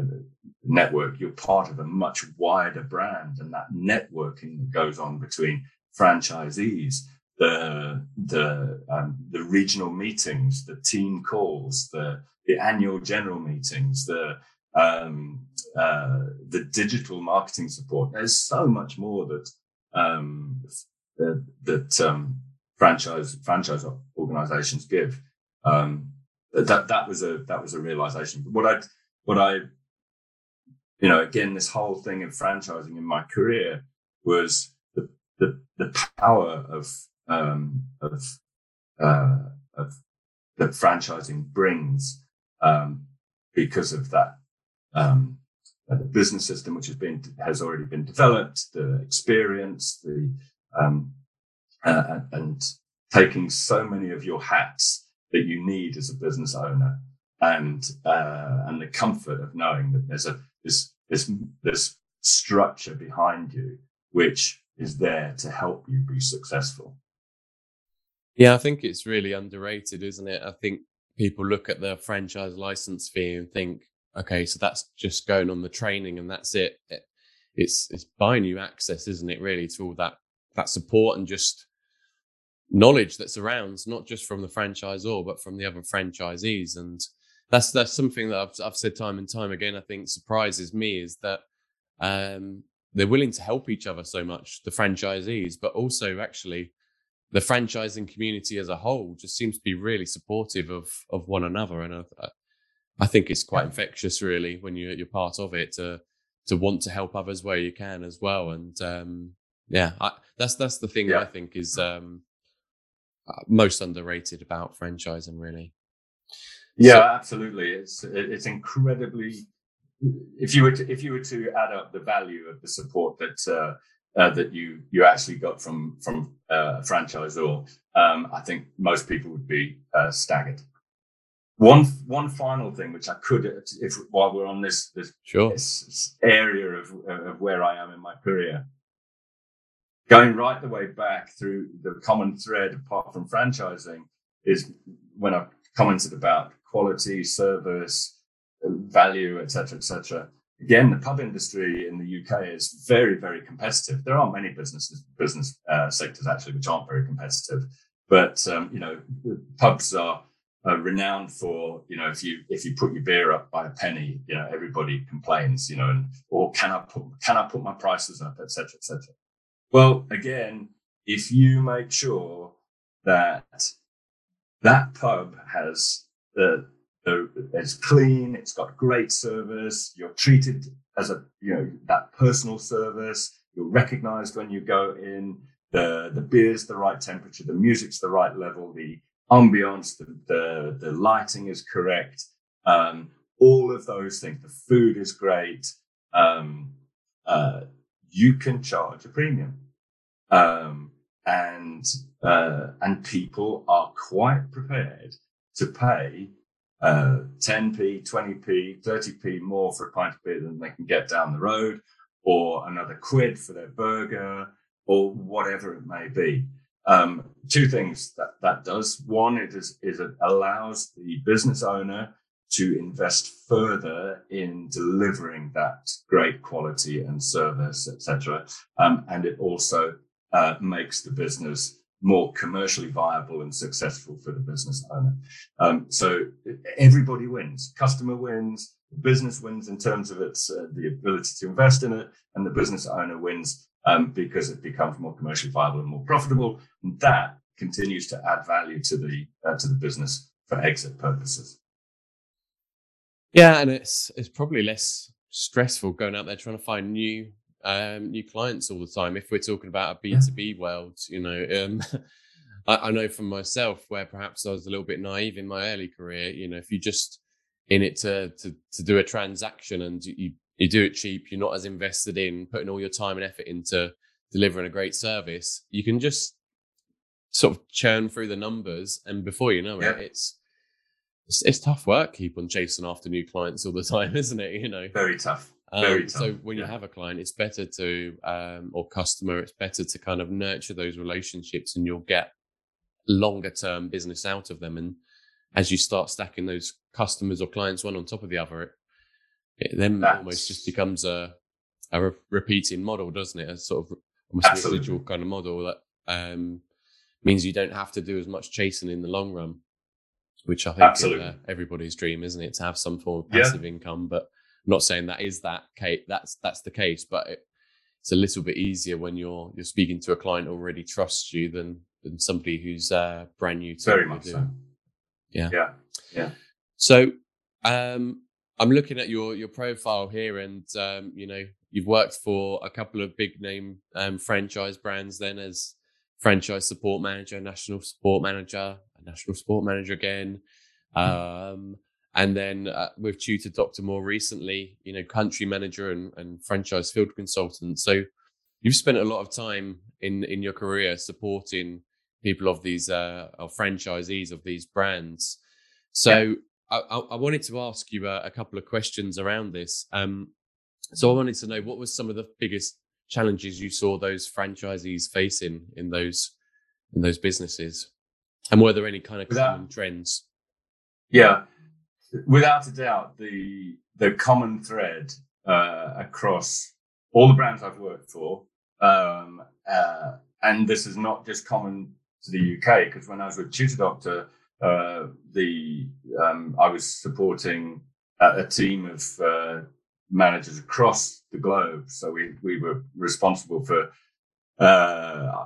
network, you're part of a much wider brand, and that networking that goes on between franchisees, the the um, the regional meetings, the team calls, the the annual general meetings, the um, uh, the digital marketing support. There's so much more that um, that, that um, franchise franchise organizations give. Um, that that was a that was a realization. But what I what I you know again this whole thing of franchising in my career was the the, the power of um, of uh, of that franchising brings um, because of that um, the business system which has been has already been developed, the experience, the um, uh, and taking so many of your hats that you need as a business owner, and uh, and the comfort of knowing that there's a this this this structure behind you which is there to help you be successful. Yeah, I think it's really underrated, isn't it? I think people look at the franchise license fee and think, okay, so that's just going on the training and that's it. It's it's buying you access, isn't it? Really, to all that that support and just knowledge that surrounds not just from the franchisor but from the other franchisees and that's that's something that I've, I've said time and time again i think surprises me is that um, they're willing to help each other so much the franchisees but also actually the franchising community as a whole just seems to be really supportive of of one another and I, I think it's quite infectious, really, when you're you're part of it to to want to help others where you can as well. And um, yeah, I, that's that's the thing yeah. I think is um, uh, most underrated about franchising, really. Yeah, so, absolutely. It's it's incredibly. If you were to if you were to add up the value of the support that uh, uh, that you you actually got from from uh, a franchisor, um, I think most people would be uh, staggered. One one final thing, which I could, if while we're on this this, sure. this area of of where I am in my career, going right the way back through the common thread, apart from franchising, is when I commented about quality, service, value, etc., etc. Again, the pub industry in the UK is very, very competitive. There aren't many businesses, business uh, sectors actually, which aren't very competitive. But um, you know, pubs are uh, renowned for you know if you if you put your beer up by a penny you know everybody complains you know and or can i put can i put my prices up etc etc well again if you make sure that that pub has the, the it's clean it's got great service you're treated as a you know that personal service you're recognized when you go in the the beer's the right temperature the music's the right level the ambiance, the, the, the lighting is correct, um, all of those things. The food is great. Um, uh, you can charge a premium, um, and uh, and people are quite prepared to pay uh, 10p, 20p, 30p more for a pint of beer than they can get down the road, or another quid for their burger, or whatever it may be. Um, two things that that does. One, it is, is it allows the business owner to invest further in delivering that great quality and service, etc. Um, and it also uh, makes the business more commercially viable and successful for the business owner. Um, so everybody wins. Customer wins. Business wins in terms of its uh, the ability to invest in it, and the business owner wins um, because it becomes more commercially viable and more profitable. And that continues to add value to the uh, to the business for exit purposes. Yeah, and it's it's probably less stressful going out there trying to find new um, new clients all the time. If we're talking about a B two B world, you know, um, (laughs) I, I, know from myself where perhaps I was a little bit naive in my early career. You know, if you just in it to to to do a transaction and you you do it cheap, you're not as invested in putting all your time and effort into delivering a great service. You can just sort of churn through the numbers, and before you know it, it's it's, it's, tough work keep on chasing after new clients all the (laughs) time, isn't it? You know, very tough. Um, very tough. So when yeah. you have a client, it's better to um, or customer, it's better to kind of nurture those relationships, and you'll get longer term business out of them. And as you start stacking those customers or clients one on top of the other, it, it then That's... almost just becomes a a re- repeating model, doesn't it? A sort of almost Absolutely. residual kind of model that um, means you don't have to do as much chasing in the long run which I think is uh, everybody's dream, isn't it, to have some form of passive yeah. income? But I'm not saying that is that case. That's that's the case, but it, it's a little bit easier when you're you're speaking to a client already trusts you than than somebody who's uh, brand new to very much so. Yeah, yeah, yeah. So um, I'm looking at your your profile here, and um, you know you've worked for a couple of big name um, franchise brands. Then as franchise support manager, national support manager, national support manager again. Hmm. Um, and then uh, with Tutor Doctor more recently, you know, country manager and, and franchise field consultant. So you've spent a lot of time in in your career supporting people of these uh, of franchisees of these brands. So yeah. I, I, wanted to ask you a, a couple of questions around this. Um, so I wanted to know what was some of the biggest challenges you saw those franchisees facing in those in those businesses. And were there any kind of without, common trends? Yeah, without a doubt, the the common thread uh, across all the brands I've worked for, um, uh, and this is not just common to the UK, because when I was with Tutor Doctor, uh, the um, I was supporting a, a team of uh, managers across the globe, so we we were responsible for uh,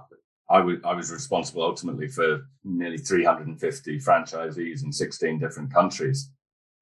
I was I was responsible ultimately for nearly 350 franchisees in 16 different countries,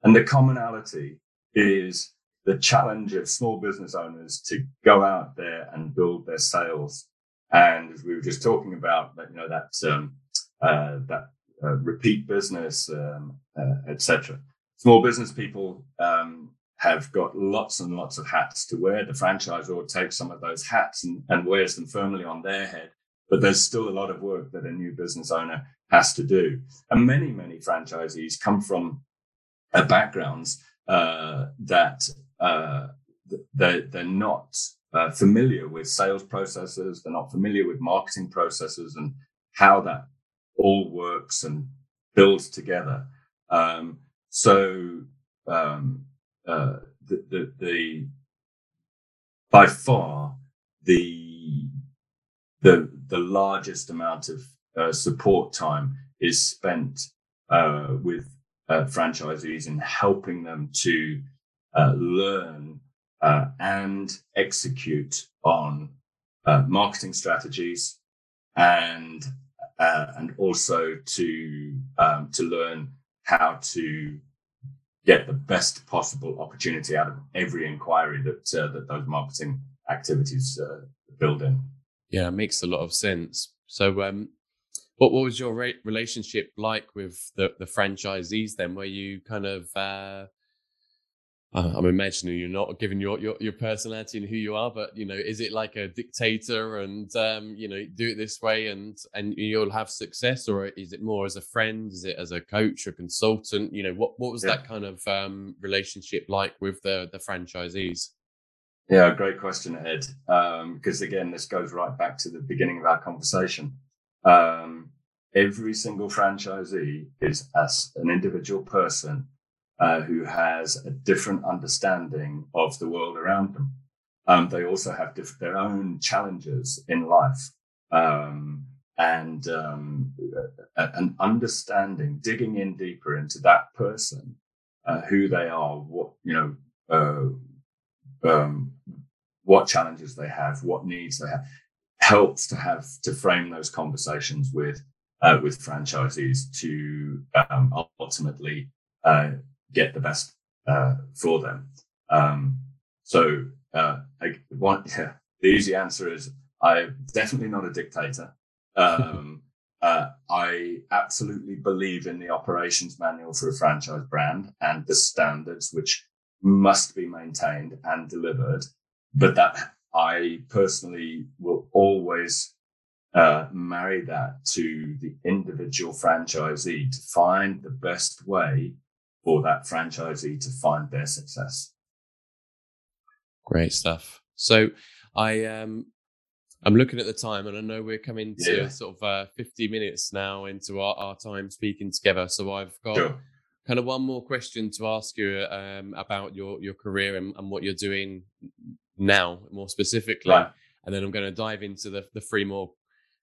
and the commonality is the challenge of small business owners to go out there and build their sales. And as we were just talking about, that you know that um, uh, that uh, repeat business, um, uh, etc. Small business people um, have got lots and lots of hats to wear. The franchisor takes some of those hats and, and wears them firmly on their head but there's still a lot of work that a new business owner has to do. And many, many franchisees come from uh, backgrounds uh, that uh, they're, they're not uh, familiar with sales processes, they're not familiar with marketing processes and how that all works and builds together. Um, so um, uh, the, the, the by far the the the largest amount of uh, support time is spent uh, with uh, franchisees in helping them to uh, learn uh, and execute on marketing strategies and and also to um, to learn how to get the best possible opportunity out of every inquiry that that those marketing activities build in. Yeah, it makes a lot of sense. So, um, what what was your re- relationship like with the the franchisees? Then, were you kind of uh, I'm imagining you're not given your, your your personality and who you are, but you know, is it like a dictator and um, you know, do it this way and and you'll have success, or is it more as a friend? Is it as a coach or consultant? You know, what what was yeah. that kind of um, relationship like with the the franchisees? Yeah, great question, Ed. Because um, again, this goes right back to the beginning of our conversation. Um, every single franchisee is as an individual person uh, who has a different understanding of the world around them. Um, they also have diff- their own challenges in life. Um, and um, an understanding, digging in deeper into that person, uh, who they are, what you know, uh, um, what challenges they have, what needs they have, helps to have to frame those conversations with uh, with franchisees to um, ultimately uh, get the best uh, for them. Um, so uh, I (laughs) yeah, the easy answer is I'm definitely not a dictator. Um, (laughs) uh, I absolutely believe in the operations manual for a franchise brand and the standards which must be maintained and delivered, but that I personally will always uh, marry that to the individual franchisee to find the best way for that franchisee to find their success. Great stuff. So I um I'm looking at the time and I know we're coming to yeah. sort of uh, 50 minutes now into our, our time speaking together. So I've got sure. kind of one more question to ask you um, about your, your career and, and, what you're doing now more specifically. Right. And then I'm going to dive into the, the three more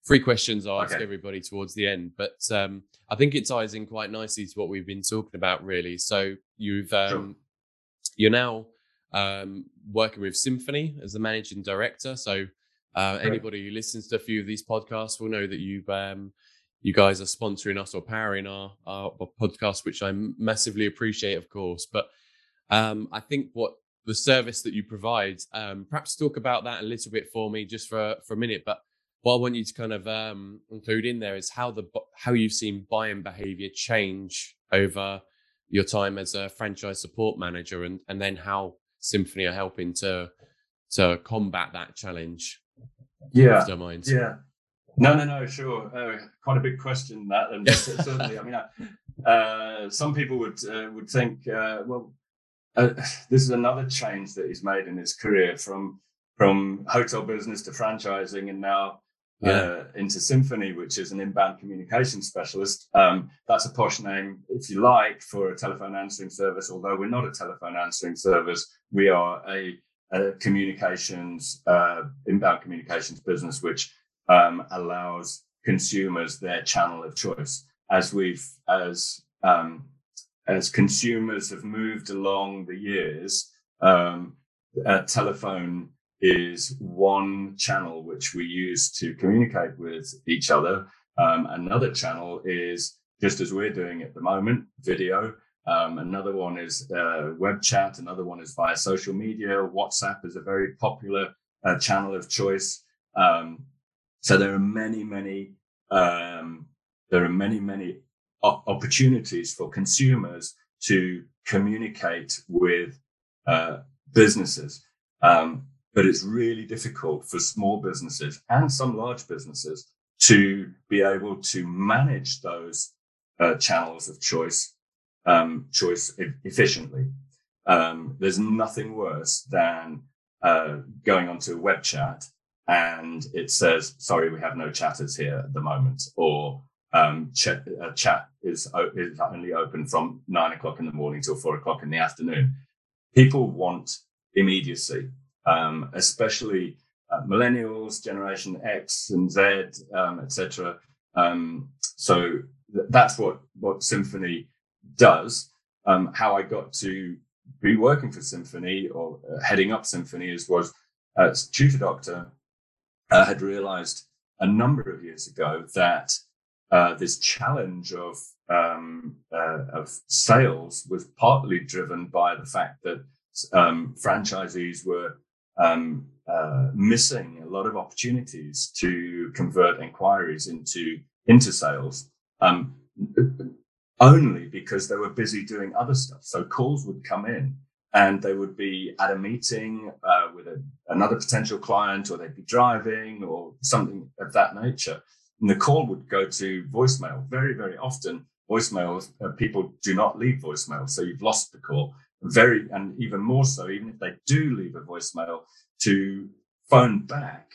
three questions I ask okay. everybody towards the end. But um, I think it ties in quite nicely to what we've been talking about really. So you've um, sure. you're now um, working with Cymphony as the managing director. So uh, anybody who listens to a few of these podcasts will know that you um, you guys are sponsoring us or powering our, our, our podcast, which I massively appreciate, of course. But um, I think what the service that you provide, um, perhaps talk about that a little bit for me, just for for a minute. But what I want you to kind of um, include in there is how the how you've seen buying behavior change over your time as a franchise support manager, and and then how Cymphony are helping to to combat that challenge. Yeah. Yeah. No, no, no, sure. Uh, quite a big question that, and (laughs) certainly, I mean, uh, some people would uh, would think, uh, well, uh, this is another change that he's made in his career from from hotel business to franchising, and now yeah. Uh, into Cymphony, which is an inbound communication specialist. Um, that's a posh name, if you like, for a telephone answering service. Although we're not a telephone answering service, we are a a communications, uh, inbound communications business, which um, allows consumers their channel of choice. As we've, as um, as consumers have moved along the years, um, telephone is one channel which we use to communicate with each other. Um, another channel is just as we're doing at the moment, video. Um, another one is uh, web chat. Another one is via social media. WhatsApp is a very popular uh, channel of choice. Um, so there are many, many, um, there are many, many opportunities for consumers to communicate with uh, businesses. Um, but it's really difficult for small businesses and some large businesses to be able to manage those uh, channels of choice um, choice e- efficiently. Um, there's nothing worse than uh, going onto a web chat and it says, "Sorry, we have no chatters here at the moment," or um, ch- "Chat is, o- is only open from nine o'clock in the morning till four o'clock in the afternoon." People want immediacy, um, especially uh, millennials, Generation X and Z, um, etc. Um, so th- that's what what Cymphony does. Um, how I got to be working for Cymphony or uh, heading up Cymphony is was as tutor doctor uh, had realized a number of years ago that uh, this challenge of um, uh, of sales was partly driven by the fact that um, franchisees were um, uh, missing a lot of opportunities to convert inquiries into into sales. Um, only because they were busy doing other stuff. So calls would come in and they would be at a meeting uh, with a, another potential client or they'd be driving or something of that nature. And the call would go to voicemail. Very, very often, voicemail, uh, people do not leave voicemail. So you've lost the call. Very, and even more so, even if they do leave a voicemail, to phone back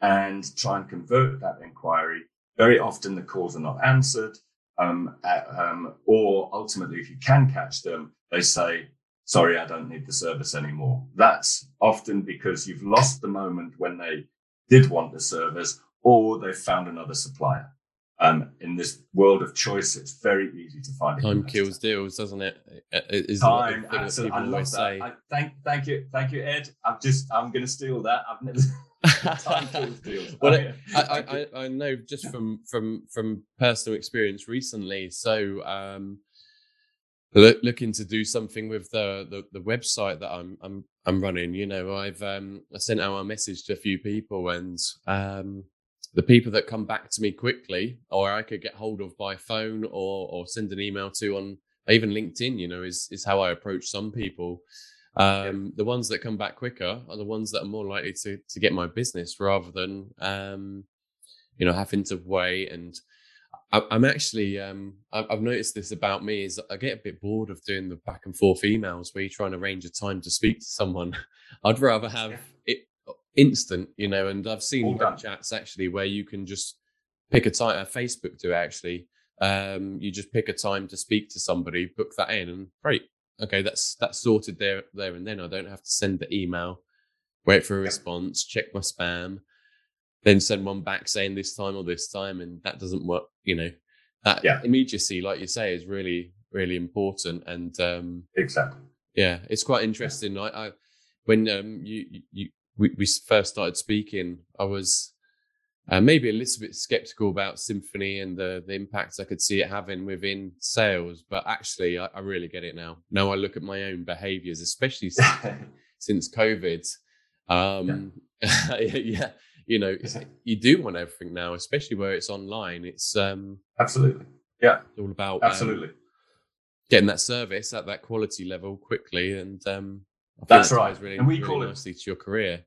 and try and convert that inquiry. Very often the calls are not answered um, um, or ultimately, if you can catch them, they say, sorry, I don't need the service anymore. That's often because you've lost the moment when they did want the service or they've found another supplier. Um, in this world of choice, it's very easy to find. Time kills deals, doesn't it? it is Time, absolutely. I love that. I, thank, thank you, thank you, Ed. I'm just, I'm going to steal that. I've never. (laughs) Time kills deals. (laughs) well, I, (laughs) I, I, know just from from from personal experience recently. So, um, look, looking to do something with the, the, the website that I'm I'm I'm running. You know, I've um, I sent out a message to a few people, and um, the people that come back to me quickly, or I could get hold of by phone or or send an email to on even LinkedIn, you know, is is how I approach some people. Um, yep. The ones that come back quicker are the ones that are more likely to to get my business rather than um, you know having to wait. And I, am actually um, I've noticed this about me is I get a bit bored of doing the back and forth emails where you're trying to arrange a time to speak to someone. (laughs) I'd rather have it instant, you know. And I've seen chats actually where you can just pick a time. Uh, Facebook do actually. Um, you just pick a time to speak to somebody, book that in, and great. Okay, that's that's sorted there there and then. I don't have to send the email, wait for a response, check my spam, then send one back saying this time or this time, and that doesn't work. You know, that yeah. immediacy, like you say, is really really important. And um, exactly, yeah, it's quite interesting. I, I when um, you you we, we first started speaking, I was uh, maybe a little bit skeptical about Cymphony and the, the impact I could see it having within sales. But actually, I, I really get it now. Now I look at my own behaviors, especially since, (laughs) since COVID. Um, yeah. (laughs) yeah. you know, (laughs) you do want everything now, especially where it's online. It's um, absolutely, yeah, it's all about um, absolutely um, getting that service at that quality level quickly and um, that's right. Really, and we really call nicely it to your career.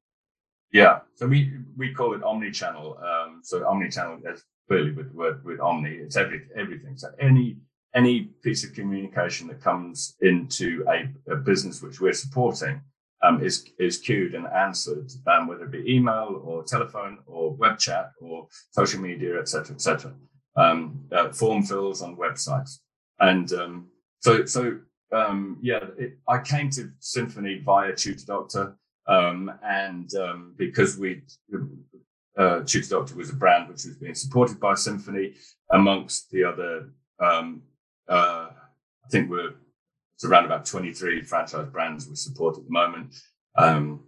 Yeah, so we we call it omni-channel. Um, so omni-channel is clearly with the word with omni, it's every, everything. So any any piece of communication that comes into a, a business which we're supporting um, is is queued and answered, um, whether it be email or telephone or web chat or social media, etc., etc. Um, uh, form fills on websites, and um, so so um, yeah, it, I came to Cymphony via Tutor Doctor, um, and um, because we uh, Tutor Doctor was a brand which was being supported by Cymphony, amongst the other, um, uh, I think we're around about 23 franchise brands we support at the moment. Um,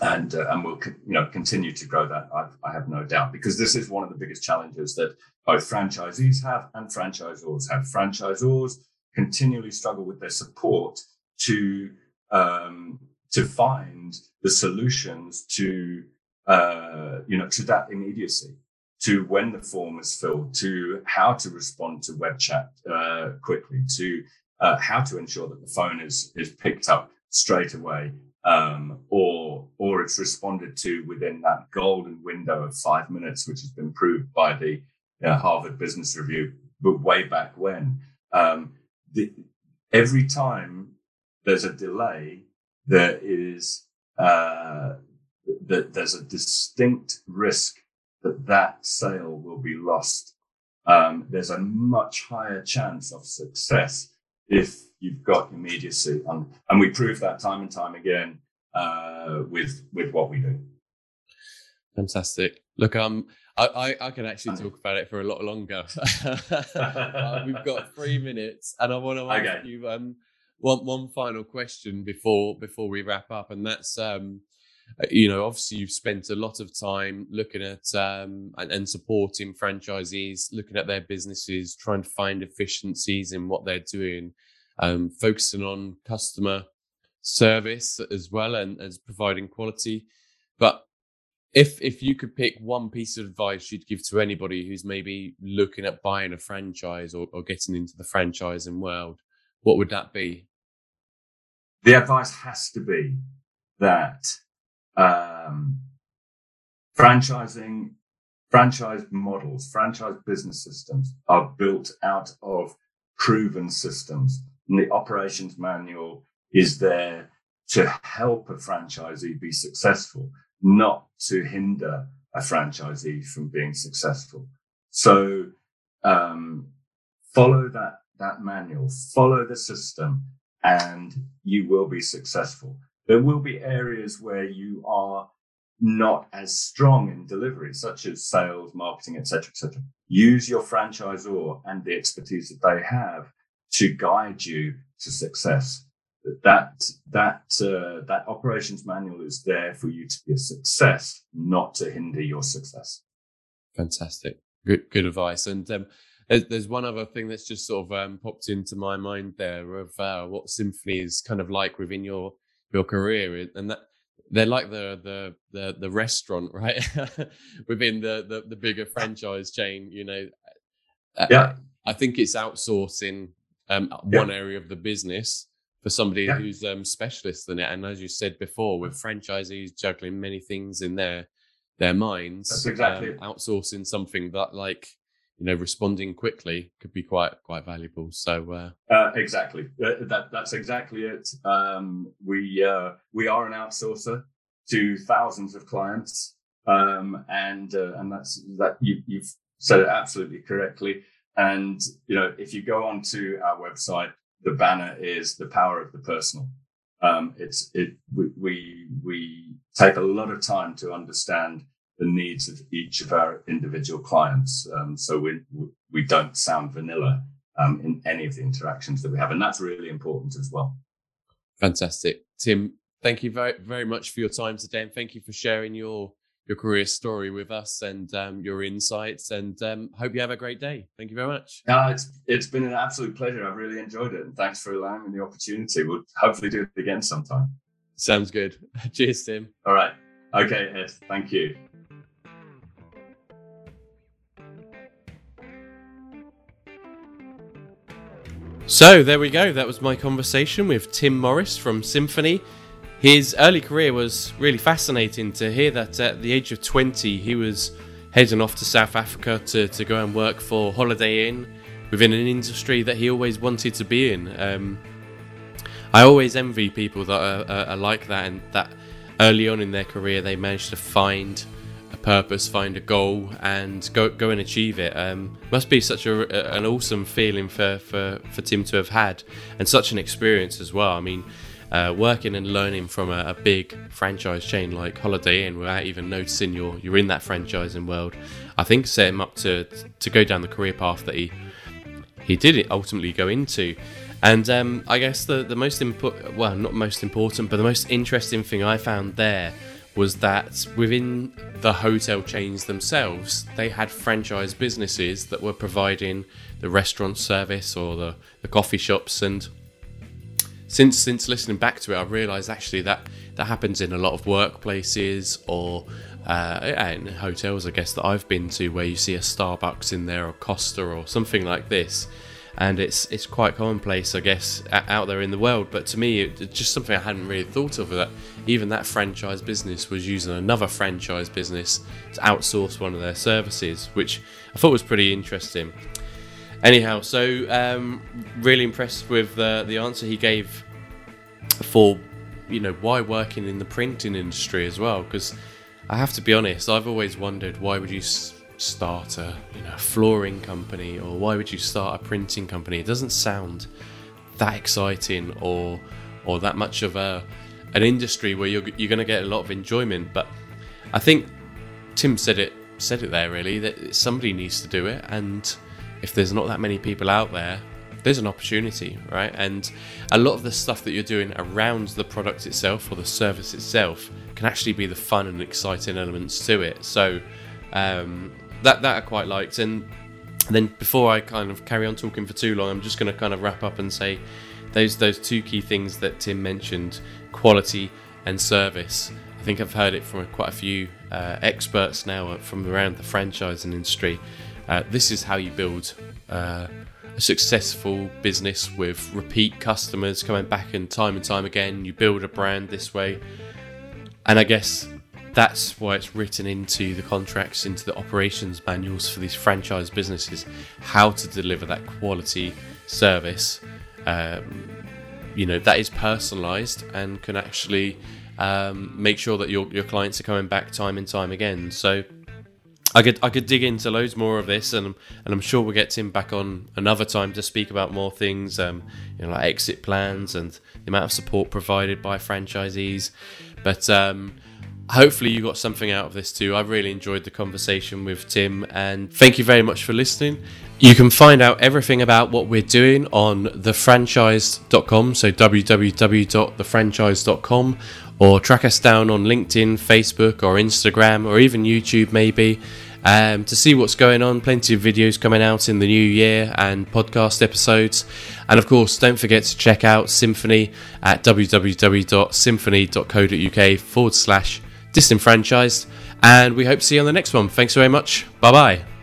and uh, and we'll you know continue to grow that. I've, I have no doubt because this is one of the biggest challenges that both franchisees have and franchisors have. Franchisors continually struggle with their support to um, to find the solutions to uh, you know to that immediacy to when the form is filled to how to respond to web chat uh, quickly to uh, how to ensure that the phone is is picked up straight away um, or or it's responded to within that golden window of five minutes which has been proved by the uh, Harvard Business Review but way back when. Um, the, every time there's a delay, there is uh, that there's a distinct risk that that sale will be lost. Um, there's a much higher chance of success if you've got immediacy, and, and we prove that time and time again uh, with with what we do. Fantastic. Look, um, I, I, I, can actually talk about it for a lot longer. (laughs) uh, (laughs) we've got three minutes, and I want to ask okay. you um, one one final question before before we wrap up, and that's um, uh, you know, obviously you've spent a lot of time looking at um, and, and, supporting franchisees, looking at their businesses, trying to find efficiencies in what they're doing, um, focusing on customer service as well and as providing quality. But if if you could pick one piece of advice you'd give to anybody who's maybe looking at buying a franchise or, or getting into the franchising world, what would that be? The advice has to be that um, franchising, franchise models, franchise business systems are built out of proven systems. And the operations manual is there to help a franchisee be successful not to hinder a franchisee from being successful. So um, follow that that manual, follow the system, and you will be successful. There will be areas where you are not as strong in delivery, such as sales, marketing, etc., etc. Use your franchisor and the expertise that they have to guide you to success. That that uh, that operations manual is there for you to be a success, not to hinder your success. Fantastic, good good advice. And um, there's one other thing that's just sort of um, popped into my mind there of uh, what Cymphony is kind of like within your your career, and that they're like the the the, the restaurant, (laughs) right? within the, the, the bigger franchise chain, you know. Yeah, I think it's outsourcing um, one area of the business for somebody yeah. who's um, specialist in it. And as you said before, with franchisees juggling many things in their their minds, That's exactly um, outsourcing something that like you know responding quickly could be quite quite valuable so uh... Uh, exactly uh, that that's exactly it um, we uh, we are an outsourcer to thousands of clients um, and uh, and that's that you, you've said it absolutely correctly and you know if you go onto our website the banner is the power of the personal um, it's it we, we take a lot of time to understand the needs of each of our individual clients. Um, so we we don't sound vanilla um, in any of the interactions that we have, and that's really important as well. Fantastic, Tim. Thank you very very much for your time today, and thank you for sharing your your career story with us and um, your insights. And um, hope you have a great day. Thank you very much. Uh, it's it's been an absolute pleasure. I've really enjoyed it, and thanks for allowing me the opportunity. We'll hopefully do it again sometime. Sounds good. (laughs) Cheers, Tim. All right. Okay, Ed. Thank you. So there we go. That was my conversation with Tim Morris from Cymphony. His early career was really fascinating to hear that at the age of 20 he was heading off to South Africa to, to go and work for Holiday Inn within an industry that he always wanted to be in. Um, I always envy people that are, are, are like that and that early on in their career they managed to find a purpose, find a goal, and go go and achieve it. Um, must be such a, an awesome feeling for, for, for Tim to have had, and such an experience as well. I mean, uh, working and learning from a, a, big franchise chain like Holiday Inn without even noticing you're you're in that franchising world, I think set him up to to go down the career path that he he did ultimately go into. And um, I guess the the most important, well, not most important, but the most interesting thing I found there was that within the hotel chains themselves, they had franchise businesses that were providing the restaurant service or the, the coffee shops. And since since listening back to it, I've realised actually that that happens in a lot of workplaces or uh, hotels, I guess that I've been to, where you see a Starbucks in there or Costa or something like this and it's it's quite commonplace, I guess, out there in the world. But to me, it's just something I hadn't really thought of. That even that franchise business was using another franchise business to outsource one of their services, which I thought was pretty interesting. Anyhow, so um, really impressed with the the answer he gave for you know why working in the printing industry as well, because I have to be honest, I've always wondered why would you start a you know flooring company or why would you start a printing company? It doesn't sound that exciting or or that much of a an industry where you're you're going to get a lot of enjoyment. But I think Tim said it said it there really that somebody needs to do it, and if there's not that many people out there, there's an opportunity, right? And a lot of the stuff that you're doing around the product itself or the service itself can actually be the fun and exciting elements to it. So um, that that I quite liked. And then before I kind of carry on talking for too long, I'm just going to kind of wrap up and say those those two key things that Tim mentioned: quality and service. I think I've heard it from quite a few uh, experts now from around the franchising industry. Uh, this is how you build uh, a successful business with repeat customers coming back and time and time again. You build a brand this way, and I guess that's why it's written into the contracts, into the operations manuals for these franchise businesses, how to deliver that quality service. Um, you know that is personalized and can actually um, make sure that your your clients are coming back time and time again. So. I could I could dig into loads more of this, and and I'm sure we'll get Tim back on another time to speak about more things, um, you know, like exit plans and the amount of support provided by franchisees. But um, hopefully you got something out of this too. I really enjoyed the conversation with Tim, and thank you very much for listening. You can find out everything about what we're doing on thefranchised.com, so www.thefranchised.com, or track us down on LinkedIn, Facebook, or Instagram, or even YouTube maybe. Um, to see what's going on, plenty of videos coming out in the new year and podcast episodes. And of course, don't forget to check out Cymphony at www.cymphony.co.uk forward slash disenfranchised. And we hope to see you on the next one. Thanks very much. Bye bye.